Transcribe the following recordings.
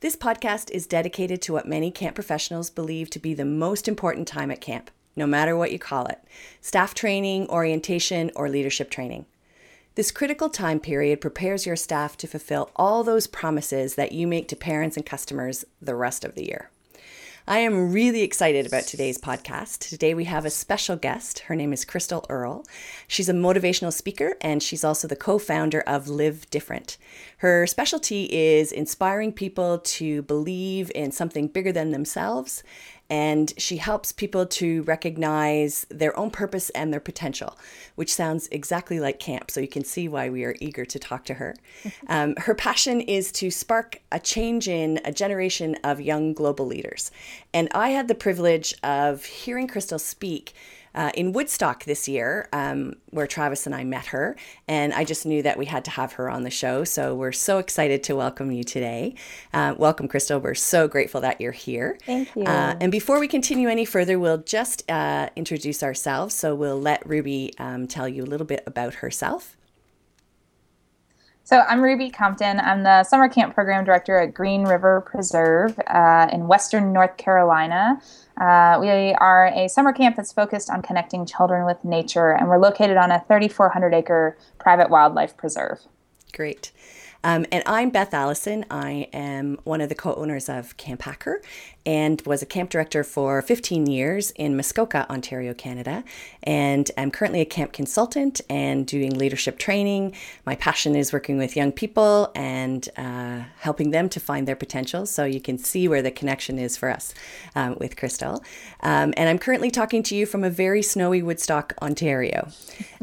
This podcast is dedicated to what many camp professionals believe to be the most important time at camp, no matter what you call it staff training, orientation, or leadership training. This critical time period prepares your staff to fulfill all those promises that you make to parents and customers the rest of the year. I am really excited about today's podcast. Today we have a special guest. Her name is Christal Earle. She's a motivational speaker and she's also the co founder of Live Different. Her specialty is inspiring people to believe in something bigger than themselves and she helps people to recognize their own purpose and their potential, which sounds exactly like camp. So you can see why we are eager to talk to her. Um, her passion is to spark a change in a generation of young global leaders. And I had the privilege of hearing Christal speak uh, in Woodstock this year, um, where Travis and I met her. And I just knew that we had to have her on the show. So we're so excited to welcome you today. Uh, welcome, Christal. We're so grateful that you're here. Thank you. Uh, and before we continue any further, we'll just uh, introduce ourselves. So we'll let Ruby um, tell you a little bit about herself. So I'm Ruby Compton. I'm the summer camp program director at Green River Preserve uh, in Western North Carolina. Uh, we are a summer camp that's focused on connecting children with nature, and we're located on a 3,400 acre private wildlife preserve. Great. Um, and I'm Beth Allison. I am one of the co owners of Camp Hacker and was a camp director for 15 years in Muskoka, Ontario, Canada. And I'm currently a camp consultant and doing leadership training. My passion is working with young people and uh, helping them to find their potential. So you can see where the connection is for us um, with Christal. Um, and I'm currently talking to you from a very snowy Woodstock, Ontario.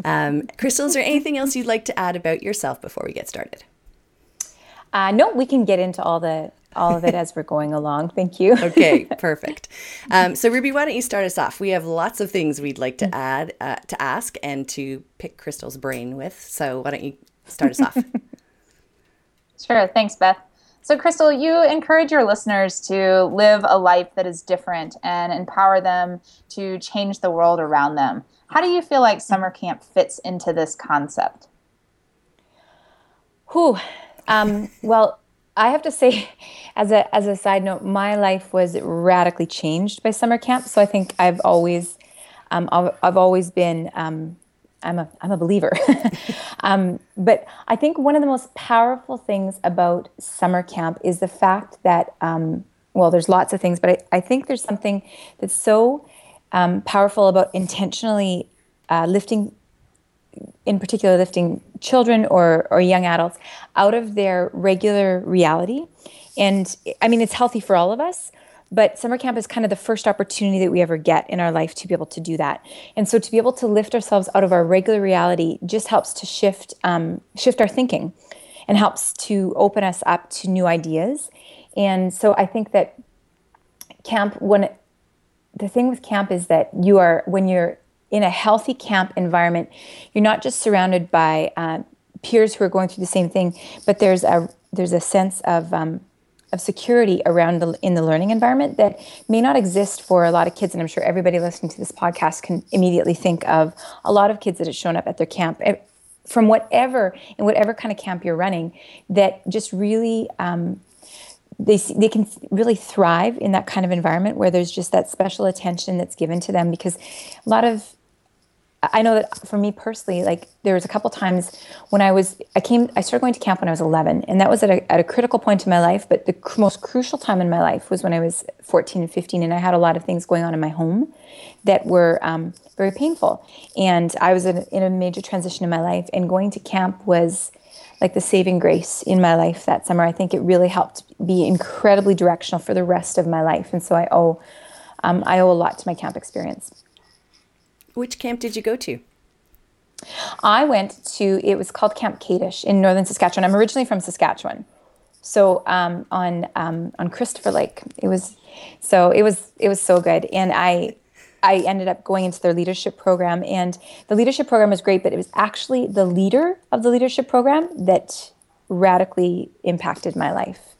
Um, Christal, is there anything else you'd like to add about yourself before we get started? Uh, no, we can get into all the all of it as we're going along. Thank you. okay, perfect. Um, so Ruby, why don't you start us off? We have lots of things we'd like to add, uh, to ask, and to pick Christal's brain with. So why don't you start us off? sure. Thanks, Beth. So, Christal, you encourage your listeners to live a life that is different and empower them to change the world around them. How do you feel like summer camp fits into this concept? Whew, um, well, I have to say, as a as a side note, my life was radically changed by summer camp. So I think I've always, um, I've, I've, always been, um, I'm a I'm a believer. um, but I think one of the most powerful things about summer camp is the fact that, um, well, there's lots of things, but I, I think there's something that's so um, powerful about intentionally uh, lifting in particular lifting children or, or young adults out of their regular reality. And I mean, it's healthy for all of us, but summer camp is kind of the first opportunity that we ever get in our life to be able to do that. And so to be able to lift ourselves out of our regular reality just helps to shift um, shift our thinking and helps to open us up to new ideas. And so I think that camp when the thing with camp is that you are when you're in a healthy camp environment, you're not just surrounded by uh, peers who are going through the same thing, but there's a there's a sense of um, of security around the in the learning environment that may not exist for a lot of kids. And I'm sure everybody listening to this podcast can immediately think of a lot of kids that have shown up at their camp from whatever in whatever kind of camp you're running that just really um, they they can really thrive in that kind of environment where there's just that special attention that's given to them because a lot of I know that for me personally, like there was a couple times when I was, I came, I started going to camp when I was 11, and that was at a, at a critical point in my life. But the cr- most crucial time in my life was when I was 14 and 15, and I had a lot of things going on in my home that were um, very painful. And I was in, in a major transition in my life, and going to camp was like the saving grace in my life that summer. I think it really helped be incredibly directional for the rest of my life, and so I owe, um, I owe a lot to my camp experience. Which camp did you go to? I went to, it was called Camp Kadish in northern Saskatchewan. I'm originally from Saskatchewan. So um, on um, on Christopher Lake, it was so it was it was so good, and I I ended up going into their leadership program, and the leadership program was great, but it was actually the leader of the leadership program that radically impacted my life.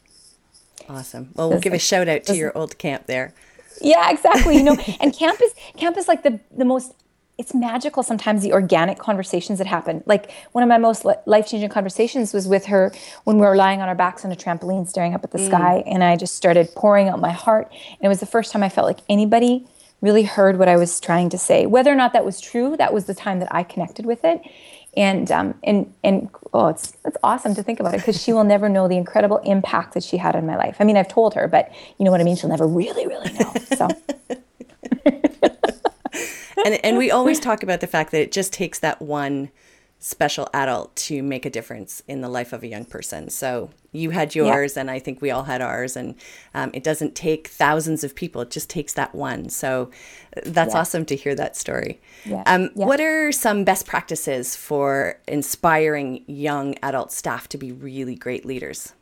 Awesome. Well, we'll give a shout out to your old camp there. Yeah, exactly. You know, and camp is camp is like the the most it's magical sometimes the organic conversations that happen. Like one of my most life changing conversations was with her when we were lying on our backs on a trampoline staring up at the mm. sky. And I just started pouring out my heart. And it was the first time I felt like anybody really heard what I was trying to say. Whether or not that was true, that was the time that I connected with it. And um, and and oh, it's it's awesome to think about it because she will never know the incredible impact that she had on my life. I mean, I've told her, but you know what I mean. She'll never really, really know. So. and and we always talk about the fact that it just takes that one special adult to make a difference in the life of a young person. So you had yours, yeah. and I think we all had ours. And um, it doesn't take thousands of people; it just takes that one. So that's yeah. awesome to hear that story. Yeah. Um, what are some best practices for inspiring young adult staff to be really great leaders?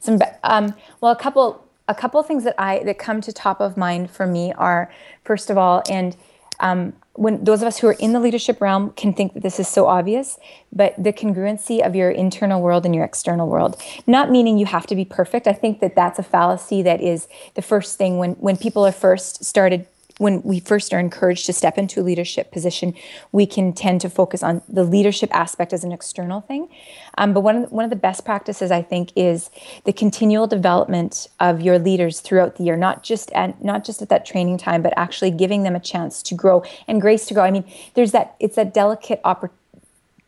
Some um, well, a couple a couple things that I that come to top of mind for me are first of all, and um, when those of us who are in the leadership realm can think that this is so obvious, but the congruency of your internal world and your external world, not meaning you have to be perfect. I think that that's a fallacy that is the first thing when when people are first started when we first are encouraged to step into a leadership position, we can tend to focus on the leadership aspect as an external thing. Um, but one of, the, one of the best practices, I think, is the continual development of your leaders throughout the year, not just at not just at that training time, but actually giving them a chance to grow and grace to grow. I mean, there's that it's that delicate opportunity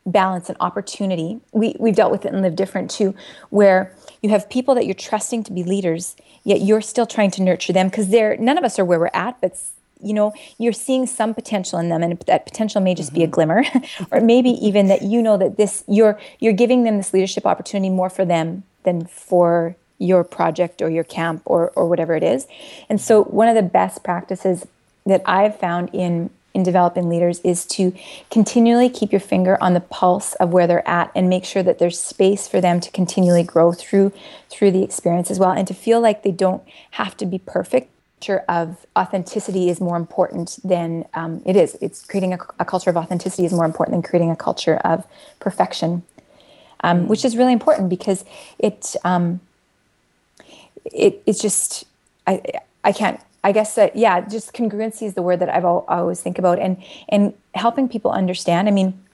balance and opportunity. We we've dealt with it and lived different too, where you have people that you're trusting to be leaders, yet you're still trying to nurture them because they're none of us are where we're at, but you know you're seeing some potential in them and that potential may just mm-hmm. be a mm-hmm. glimmer or maybe even that you know that this you're you're giving them this leadership opportunity more for them than for your project or your camp or or whatever it is and so one of the best practices that i've found in in developing leaders is to continually keep your finger on the pulse of where they're at and make sure that there's space for them to continually grow through through the experience as well and to feel like they don't have to be perfect of authenticity is more important than um, it is. It's creating a, a, culture of authenticity is more important than creating a culture of perfection, um, which is really important because it um, it it's just I I can't I guess that yeah just congruency is the word that I've al- always think about and and helping people understand. I mean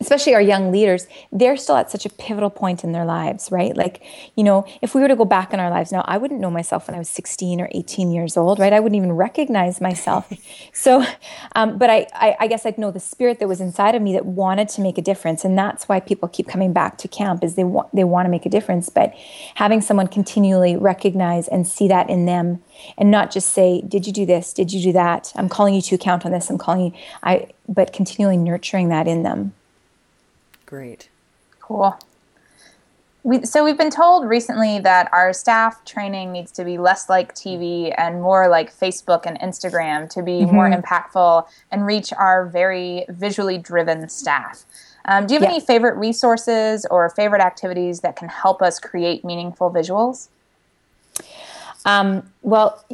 especially our young leaders, they're still at such a pivotal point in their lives, right? Like, you know, if we were to go back in our lives now, I wouldn't know myself when I was 16 or 18 years old, right? I wouldn't even recognize myself. so, um, but I, I, I, guess I'd know the spirit that was inside of me that wanted to make a difference. And that's why people keep coming back to camp is they want, they want to make a difference. But having someone continually recognize and see that in them and not just say, did you do this? Did you do that? I'm calling you to account on this. I'm calling you, I, but continually nurturing that in them. Great. Cool. We, so we've been told recently that our staff training needs to be less like TV and more like Facebook and Instagram to be mm-hmm. more impactful and reach our very visually driven staff. Um, do you have yeah. any favorite resources or favorite activities that can help us create meaningful visuals? Um, well,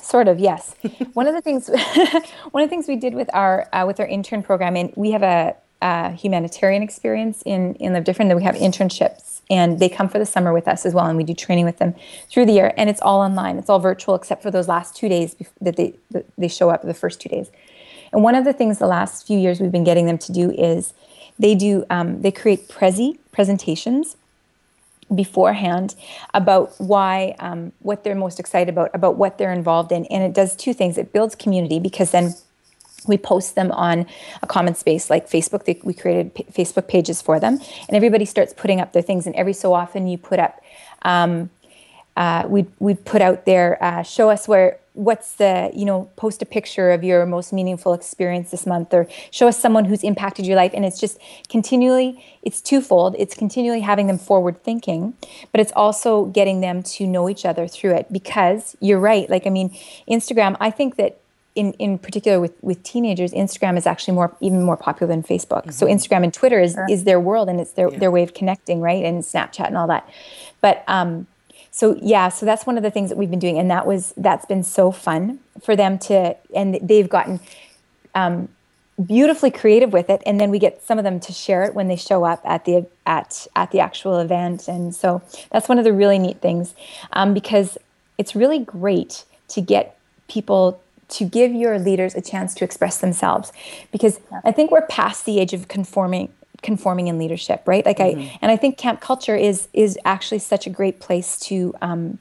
sort of, yes. one of the things, one of the things we did with our uh, with our intern program, and we have a uh, humanitarian experience in in Live Different. Then we have internships, and they come for the summer with us as well, and we do training with them through the year. And it's all online. It's all virtual, except for those last two days that they that they show up. The first two days. And one of the things the last few years we've been getting them to do is they do um, they create prezi presentations beforehand about why um, what they're most excited about about what they're involved in and it does two things it builds community because then we post them on a common space like Facebook. They, we created p- Facebook pages for them, and everybody starts putting up their things. And every so often, you put up, um, uh, we we put out there, uh, show us where what's the you know post a picture of your most meaningful experience this month or show us someone who's impacted your life and it's just continually it's twofold it's continually having them forward thinking but it's also getting them to know each other through it because you're right like i mean instagram i think that in, in particular with, with teenagers, Instagram is actually more even more popular than Facebook. Mm-hmm. So Instagram and Twitter is, is their world and it's their, yeah. their way of connecting, right? And Snapchat and all that. But um, so yeah, so that's one of the things that we've been doing, and that was that's been so fun for them to, and they've gotten um, beautifully creative with it, and then we get some of them to share it when they show up at the at at the actual event, and so that's one of the really neat things um, because it's really great to get people to give your leaders a chance to express themselves. Because I think we're past the age of conforming conforming in leadership right? Like mm-hmm. i and i think camp culture is is actually such a great place to um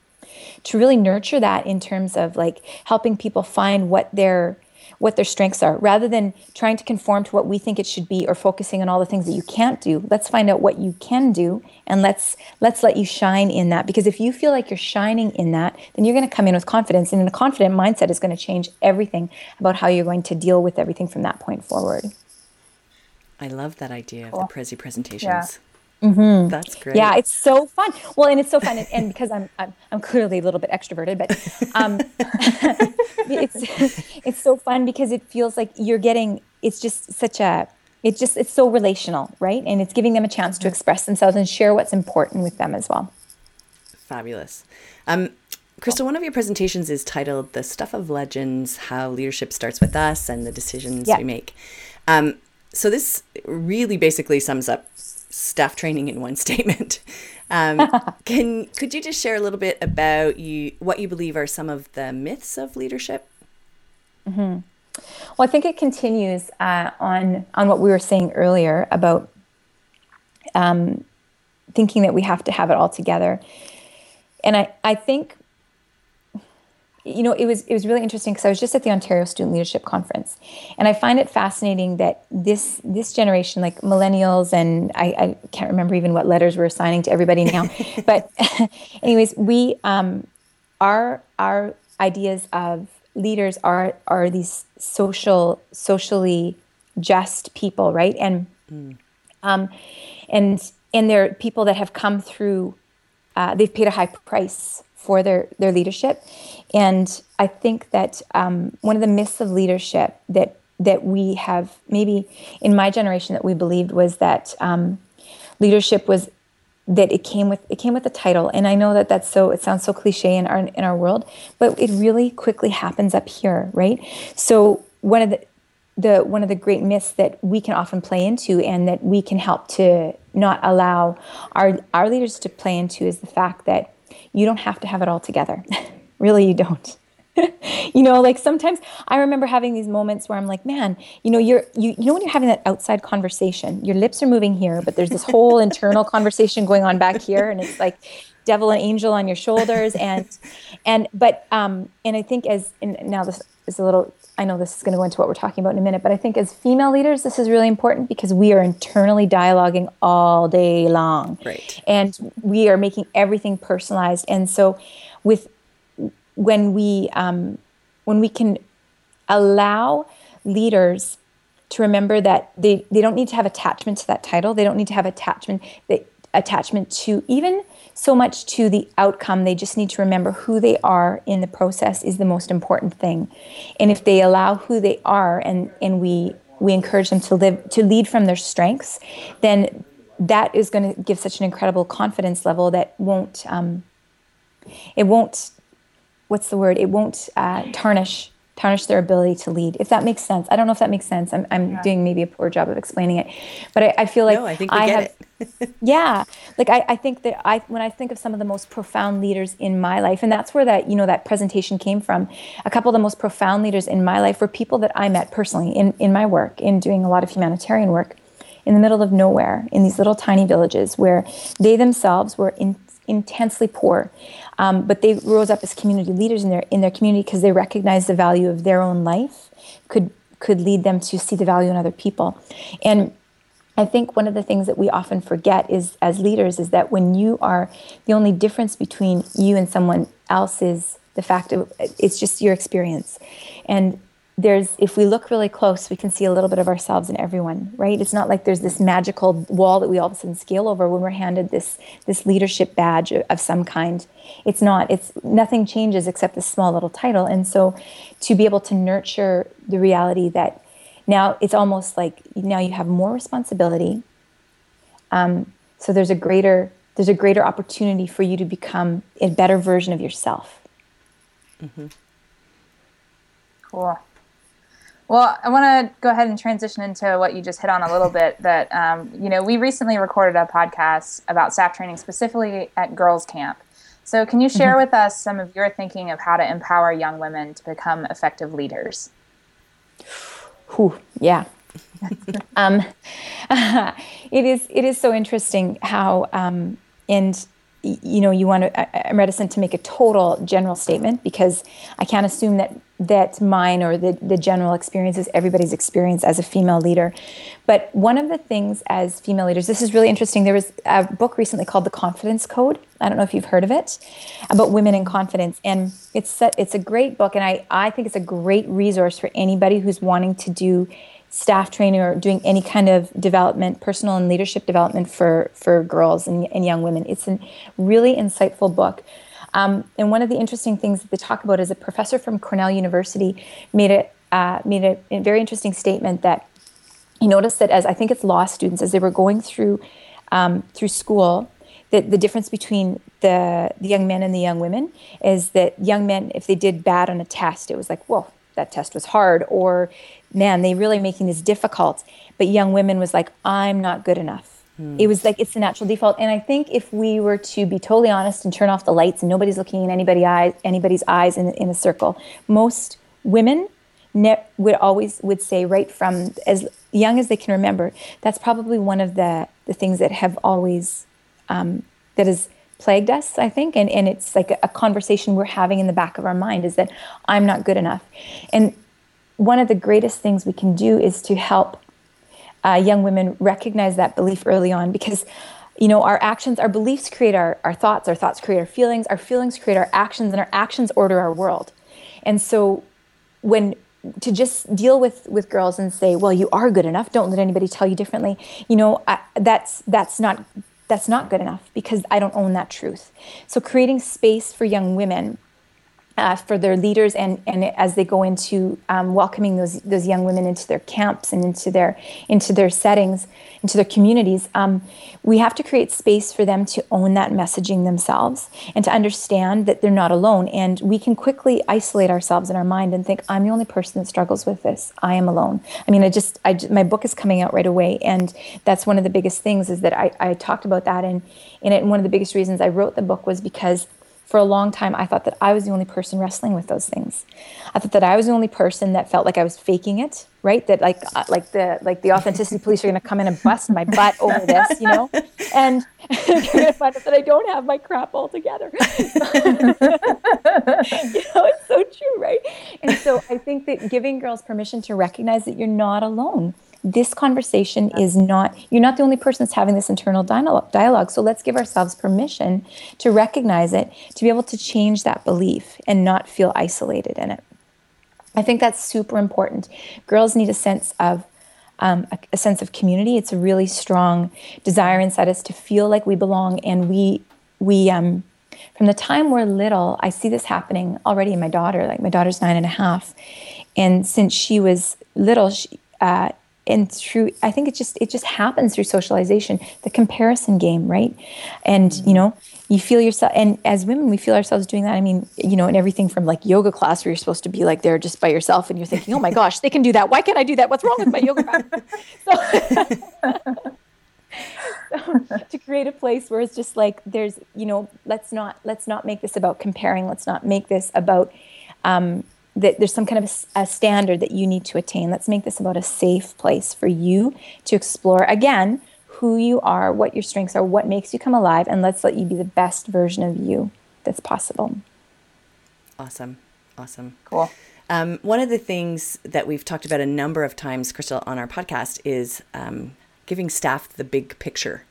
to really nurture that in terms of like helping people find what their what their strengths are rather than trying to conform to what we think it should be or focusing on all the things that you can't do let's find out what you can do and let's let's let you shine in that because if you feel like you're shining in that then you're going to come in with confidence and a confident mindset is going to change everything about how you're going to deal with everything from that point forward I love that idea cool. of the Prezi presentations. Yeah. Mm-hmm. That's great. Yeah, it's so fun. Well, and it's so fun, and, and because I'm, I'm, I'm clearly a little bit extroverted, but um, it's it's so fun because it feels like you're getting. It's just such a. It's just it's so relational, right? And it's giving them a chance to express themselves and share what's important with them as well. Fabulous. Um, Christal, one of your presentations is titled "The Stuff of Legends: How Leadership Starts with Us and the Decisions yeah. We Make." Um, so this really basically sums up staff training in one statement. Um, can could you just share a little bit about you what you believe are some of the myths of leadership? Mm-hmm. Well, I think it continues uh, on on what we were saying earlier about um, thinking that we have to have it all together, and I I think you know, it was it was really interesting because I was just at the Ontario Student Leadership Conference, and I find it fascinating that this this generation, like millennials, and I, I can't remember even what letters we're assigning to everybody now, but anyways, we um, our our ideas of leaders are are these social socially just people, right? And mm. um, and and they're people that have come through. Uh, they've paid a high price for their their leadership. And I think that um, one of the myths of leadership that that we have maybe in my generation that we believed was that um, leadership was that it came with it came with a title and i know that that's so it sounds so cliche in our in our world but it really quickly happens up here right so one of the the one of the great myths that we can often play into and that we can help to not allow our our leaders to play into is the fact that you don't have to have it all together. really, you don't. you know, like sometimes I remember having these moments where I'm like, man, you know, you're you, you know when you're having that outside conversation, your lips are moving here, but there's this whole internal conversation going on back here, and it's like devil and angel on your shoulders, and and but um and I think as now this is a little I know this is going to go into what we're talking about in a minute, but I think as female leaders, this is really important because we are internally dialoguing all day long. Right. And we are making everything personalized. And so with when we um, when we can allow leaders to remember that they, they don't need to have attachment to that title. They don't need to have attachment they, attachment to even so much to the outcome. They just need to remember who they are in the process is the most important thing. And if they allow who they are and, and we we encourage them to live to lead from their strengths, then that is going to give such an incredible confidence level that won't um, it won't what's the word it won't uh, tarnish tarnish their ability to lead if that makes sense. I don't know if that makes sense. I'm, I'm yeah. doing maybe a poor job of explaining it but i, I feel like no, i think I get have, it. Yeah. Like I, I think that i when i think of some of the most profound leaders in my life and that's where that you know that presentation came from a couple of the most profound leaders in my life were people that i met personally in, in my work in doing a lot of humanitarian work in the middle of nowhere in these little tiny villages where they themselves were in, intensely poor um, but they rose up as community leaders in their in their community because they recognized the value of their own life could could lead them to see the value in other people. And I think one of the things that we often forget is as leaders is that when you are the only difference between you and someone else is the fact of it's just your experience. And there's if we look really close we can see a little bit of ourselves in everyone right? It's not like there's this magical wall that we all of a sudden scale over when we're handed this this leadership badge of some kind. It's not it's nothing changes except this small little title. And so to be able to nurture the reality that now it's almost like now you have more responsibility um, so there's a greater there's a greater opportunity for you to become a better version of yourself. Mm-hmm. cool well, I want to go ahead and transition into what you just hit on a little bit. That um, you know, we recently recorded a podcast about staff training specifically at girls' camp. So, can you share mm-hmm. with us some of your thinking of how to empower young women to become effective leaders? Whew, yeah. um, it is it is so interesting how um, and you know you want to i'm reticent to make a total general statement because i can't assume that that mine or the, the general experience is everybody's experience as a female leader but one of the things as female leaders this is really interesting there was a book recently called the confidence code i don't know if you've heard of it about women in confidence and it's a, it's a great book and I, I think it's a great resource for anybody who's wanting to do staff training or doing any kind of development, personal and leadership development for, for girls and, and young women. It's a really insightful book. Um, and one of the interesting things that they talk about is a professor from Cornell University made a, uh, made a, a very interesting statement that he noticed that as I think it's law students, as they were going through um, through school, that the difference between the, the young men and the young women is that young men, if they did bad on a test, it was like, whoa, that test was hard, or man, they really making this difficult. But young women was like, I'm not good enough. Hmm. It was like it's the natural default. And I think if we were to be totally honest and turn off the lights and nobody's looking in anybody eyes, anybody's eyes in, in a circle, most women ne- would always would say right from as young as they can remember, that's probably one of the the things that have always um, that has plagued us, I think. And, and it's like a, a conversation we're having in the back of our mind is that I'm not good enough. And one of the greatest things we can do is to help uh, young women recognize that belief early on because you know our actions our beliefs create our, our thoughts our thoughts create our feelings our feelings create our actions and our actions order our world. And so when to just deal with with girls and say well you are good enough. Don't let anybody tell you differently. You know I, that's that's not that's not good enough because i don't own that truth. So creating space for young women uh, for their leaders and, and as they go into um, welcoming those those young women into their camps and into their into their settings into their communities um, we have to create space for them to own that messaging themselves and to understand that they're not alone. And we can quickly isolate ourselves in our mind and think I'm the only person that struggles with this. I am alone. I mean I just I my book is coming out right away and that's one of the biggest things is that I, I talked about that. And in it and one of the biggest reasons I wrote the book was because for a long time, I thought that I was the only person wrestling with those things. I thought that I was the only person that felt like I was faking it, right? That like uh, like the like the authenticity police are going to come in and bust my butt over this, you know, and they're going to find out that I don't have my crap all together. you know, it's so true, right? And so I think that giving girls permission to recognize that you're not alone this conversation is not, you're not the only person that's having this internal dialogue. So let's give ourselves permission to recognize it, to be able to change that belief and not feel isolated in it. I think that's super important. Girls need a sense of um, a, a, sense of community. It's a really strong desire inside us to feel like we belong, and we we um, from the time we're little, I see this happening already in my daughter. Like my daughter's nine and a half, and since she was little, she, uh, and through i think it just it just happens through socialization the comparison game right? And mm-hmm. you know you feel yourself and as women we feel ourselves doing that. I mean you know in everything from like yoga class where you're supposed to be like there just by yourself and you're thinking oh my gosh they can do that. Why can't i do that? What's wrong with my yoga practice so, so, to create a place where it's just like there's you know let's not let's not make this about comparing. Let's not make this about um, that there's some kind of a, a, standard that you need to attain. Let's make this about a safe place for you to explore again who you are, what your strengths are, what makes you come alive, and let's let you be the best version of you that's possible. Awesome. Awesome. Cool. Um, one of the things that we've talked about a number of times, Christal, on our podcast is um, giving staff the big picture.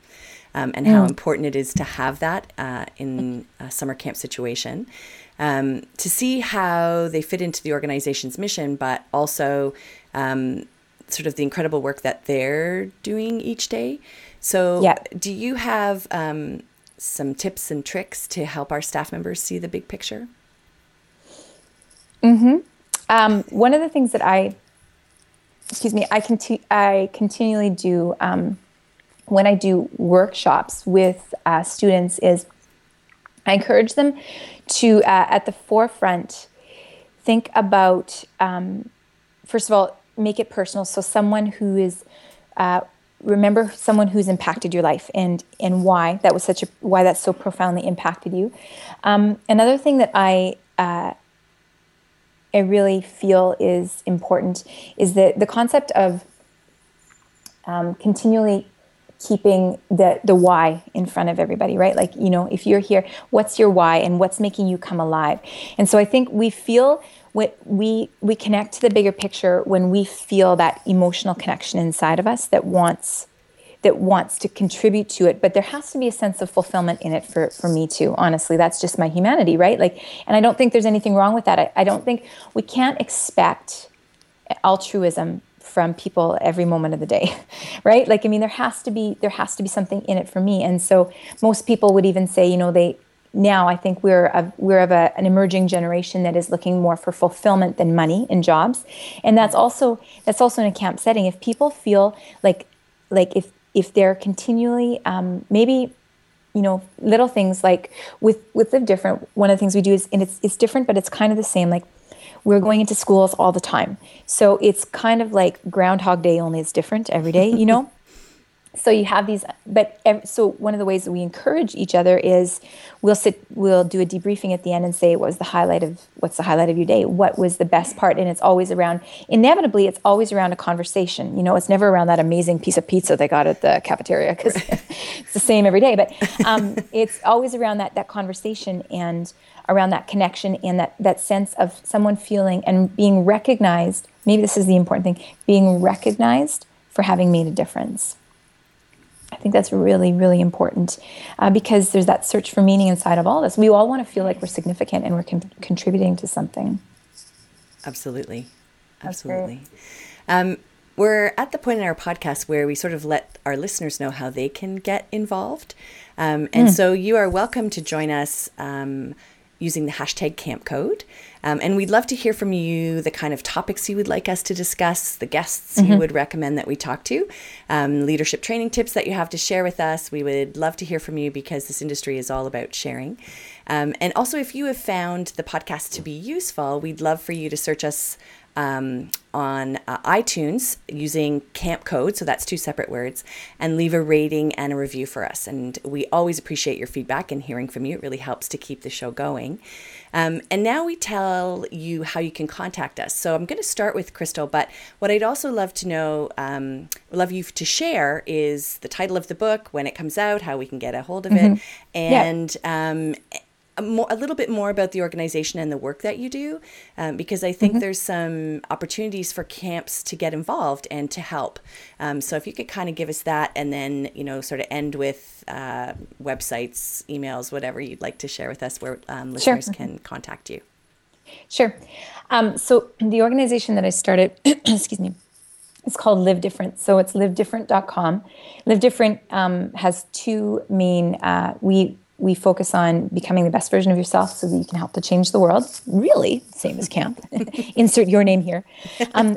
um, and how important it is to have that uh, in a summer camp situation. Um, to see how they fit into the organization's mission, but also um, sort of the incredible work that they're doing each day. So, Yeah. do you have um, some tips and tricks to help our staff members see the big picture? Um, one of the things that I, excuse me, I conti- I continually do um, when I do workshops with uh, students is I encourage them to, uh, at the forefront, think about, um, first of all, make it personal. So, someone who is, uh, remember someone who's impacted your life and and why that was such a why that so profoundly impacted you. Um, another thing that I uh, I really feel is important is that the concept of um, continually keeping the the why in front of everybody right? Like you know if you're here what's your why and what's making you come alive? And so i think we feel what we we connect to the bigger picture when we feel that emotional connection inside of us that wants that wants to contribute to it. But there has to be a sense of fulfillment in it for for me too honestly. That's just my humanity right? Like and i don't think there's anything wrong with that. I, I don't think we can't expect altruism from people every moment of the day right? Like i mean there has to be there has to be something in it for me. And so most people would even say you know they now i think we're of we're of a, an emerging generation that is looking more for fulfillment than money in jobs. And that's also that's also in a camp setting. If people feel like like if if they're continually um, maybe you know little things like with with live different one of the things we do is and it's it's different but it's kind of the same. Like we're going into schools all the time. So it's kind of like groundhog day only it's different every day you know? So you have these but so one of the ways that we encourage each other is we'll sit we'll do a debriefing at the end and say what was the highlight of what's the highlight of your day? What was the best part? And it's always around inevitably it's always around a conversation you know? It's never around that amazing piece of pizza they got at the cafeteria because it's the same every day. But um, it's always around that that conversation and around that connection and that that sense of someone feeling and being recognized maybe this is the important thing being recognized for having made a difference I think that's really, really important uh, because there's that search for meaning inside of all this. We all want to feel like we're significant and we're con- contributing to something. Absolutely. Absolutely. Um, we're at the point in our podcast where we sort of let our listeners know how they can get involved. Um, and so you are welcome to join us um, using the hashtag camp code. Um, and we'd love to hear from you the kind of topics you would like us to discuss, the guests you would recommend that we talk to, um, leadership training tips that you have to share with us. We would love to hear from you because this industry is all about sharing. Um, and also, if you have found the podcast to be useful, we'd love for you to search us um, on uh, iTunes using camp code, so that's two separate words, and leave a rating and a review for us. And we always appreciate your feedback and hearing from you. It really helps to keep the show going. Um, and now we tell you how you can contact us. So I'm going to start with Christal, but what I'd also love to know, um, love you to share, is the title of the book, when it comes out, how we can get a hold of it, and um, a, more, a little bit more about the organization and the work that you do, um, because I think there's some opportunities for camps to get involved and to help. Um, so if you could kind of give us that, and then you know, sort of end with uh, websites, emails, whatever you'd like to share with us, where um, Sure. listeners can contact you. Sure. Um, so the organization that I started, excuse me, it's called Live Different. So it's livedifferent.com. Live Different um, has two main, uh, we, we focus on becoming the best version of yourself so that you can help to change the world. Really, same as camp. Insert your name here. Um,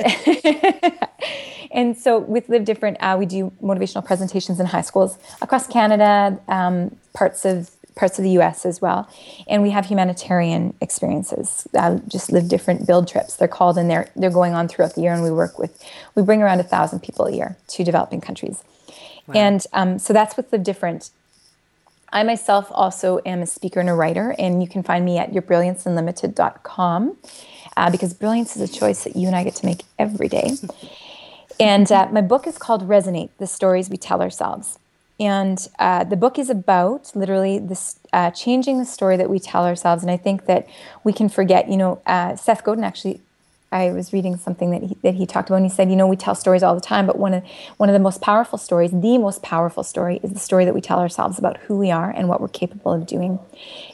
and so with Live Different, uh, we do motivational presentations in high schools across Canada, um, parts of parts of the U.S. as well, and we have humanitarian experiences. Uh, just Live Different build trips. They're called, and they're they're going on throughout the year. And we work with we bring around a thousand people a year to developing countries, and um, so that's with Live Different. I myself also am a speaker and a writer, and you can find me at yourbrillianceunlimited.com uh, because brilliance is a choice that you and I get to make every day. And uh, my book is called Resonate The Stories We Tell Ourselves. And uh, the book is about literally this uh, changing the story that we tell ourselves. And I think that we can forget, you know, uh, Seth Godin actually I was reading something that he, that he talked about, and he said, you know, we tell stories all the time, but one of one of the most powerful stories, the most powerful story, is the story that we tell ourselves about who we are and what we're capable of doing.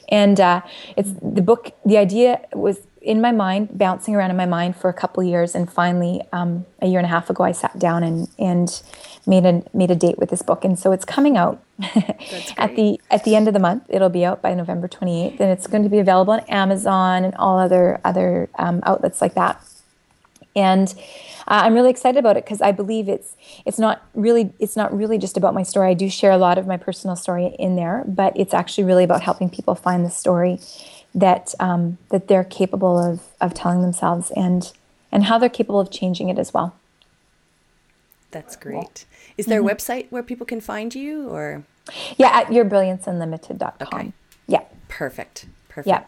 And uh, it's the book. The idea was in my mind, bouncing around in my mind for a couple years, and finally, um, a year and a half ago, I sat down and and made a made a date with this book, and so it's coming out at the at the end of the month. It'll be out by November 28th, and it's going to be available on Amazon and all other other um, outlets like that. And uh, I'm really excited about it because I believe it's it's not really it's not really just about my story. I do share a lot of my personal story in there, but it's actually really about helping people find the story that um, that they're capable of of telling themselves and and how they're capable of changing it as well. That's great. Is there mm-hmm. a website where people can find you or? Yeah, at yourbrillianceunlimited.com. Okay. Yeah. Perfect. Perfect. Yeah.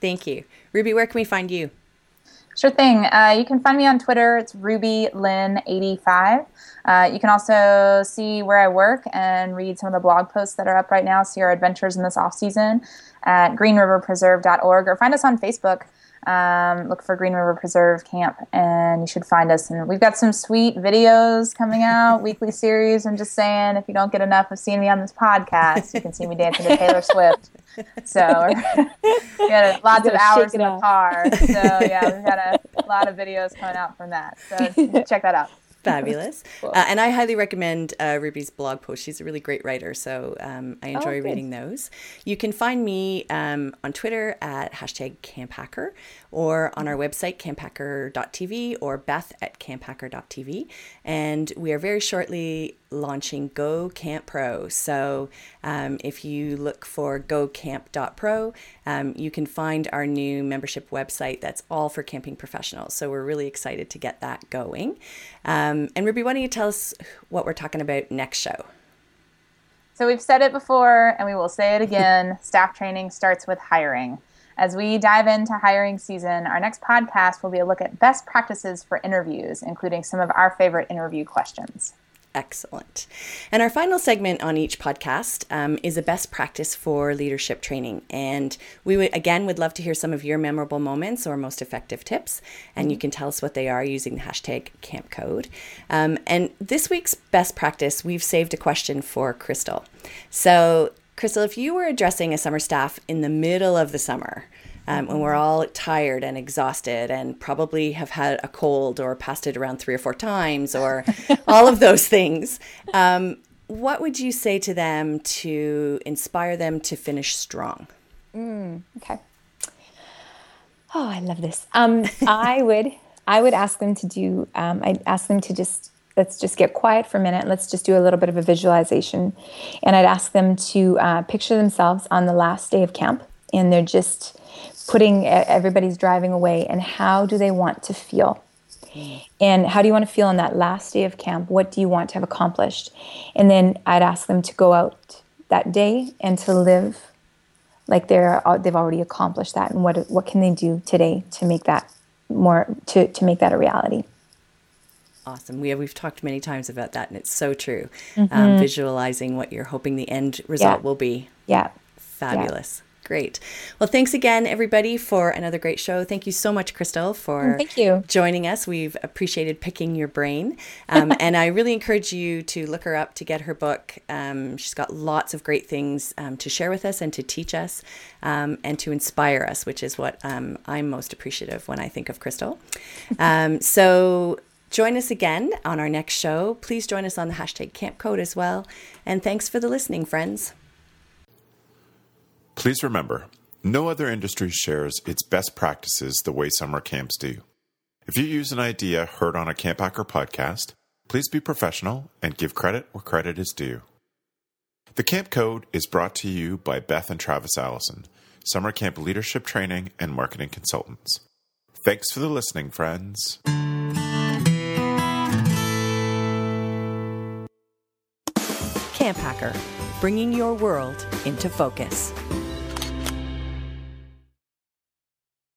Thank you. Ruby, where can we find you? Sure thing. Uh, you can find me on Twitter. It's RubyLynn85. Uh, you can also see where I work and read some of the blog posts that are up right now. See our adventures in this off season at greenriverpreserve.org or find us on Facebook. Um, look for Green River Preserve Camp, and you should find us. And we've got some sweet videos coming out, weekly series. I'm just saying, if you don't get enough of seeing me on this podcast, you can see me dancing to Taylor Swift. So we got lots of hours in the car. So yeah, we've got a, a lot of videos coming out from that. So check that out. Fabulous. cool. uh, and I highly recommend uh, Ruby's blog post. She's a really great writer, so um, I enjoy oh, reading those. You can find me um, on Twitter at hashtag camphacker or on our website, camphacker.tv or beth at camphacker.tv. And we are very shortly launching Go Camp Pro. So um, if you look for gocamp.pro, um, you can find our new membership website that's all for camping professionals. So we're really excited to get that going. Um, and Ruby, why don't you tell us what we're talking about next show? So we've said it before and we will say it again staff training starts with hiring. As we dive into hiring season, our next podcast will be a look at best practices for interviews, including some of our favorite interview questions. Excellent. And our final segment on each podcast um, is a best practice for leadership training. And we would, again, would love to hear some of your memorable moments or most effective tips. And you can tell us what they are using the hashtag Camp Code. Um, and this week's best practice, we've saved a question for Christal. So, Christal, if you were addressing a summer staff in the middle of the summer, um, when we're all tired and exhausted and probably have had a cold or passed it around three or four times or all of those things. Um, what would you say to them to inspire them to finish strong? Mm, okay. Oh, I love this. Um, I would, I would ask them to do. Um, I'd ask them to just let's just get quiet for a minute. Let's just do a little bit of a visualization, and I'd ask them to uh, picture themselves on the last day of camp, and they're just putting everybody's driving away and how do they want to feel? And how do you want to feel on that last day of camp? What do you want to have accomplished? And then i'd ask them to go out that day and to live like they're uh, they've already accomplished that and what what can they do today to make that more to to make that a reality? Awesome. We have, we've talked many times about that and it's so true. Mm-hmm. um, visualizing what you're hoping the end result yeah. will be. Yeah. Fabulous. yeah. Great. Well, thanks again, everybody, for another great show. Thank you so much, Christal, for mm, Thank you. joining us. We've appreciated picking your brain. Um, and I really encourage you to look her up to get her book. Um, she's got lots of great things um, to share with us and to teach us um, and to inspire us, which is what um, I'm most appreciative when I think of Christal. Um, so, Join us again on our next show. Please join us on the hashtag Camp Code as well. And thanks for the listening, friends. Please remember, no other industry shares its best practices the way summer camps do. If you use an idea heard on a Camp Hacker podcast, please be professional and give credit where credit is due. The Camp Code is brought to you by Beth and Travis Allison, summer camp leadership training and marketing consultants. Thanks for the listening, friends. Camp Hacker, bringing your world into focus.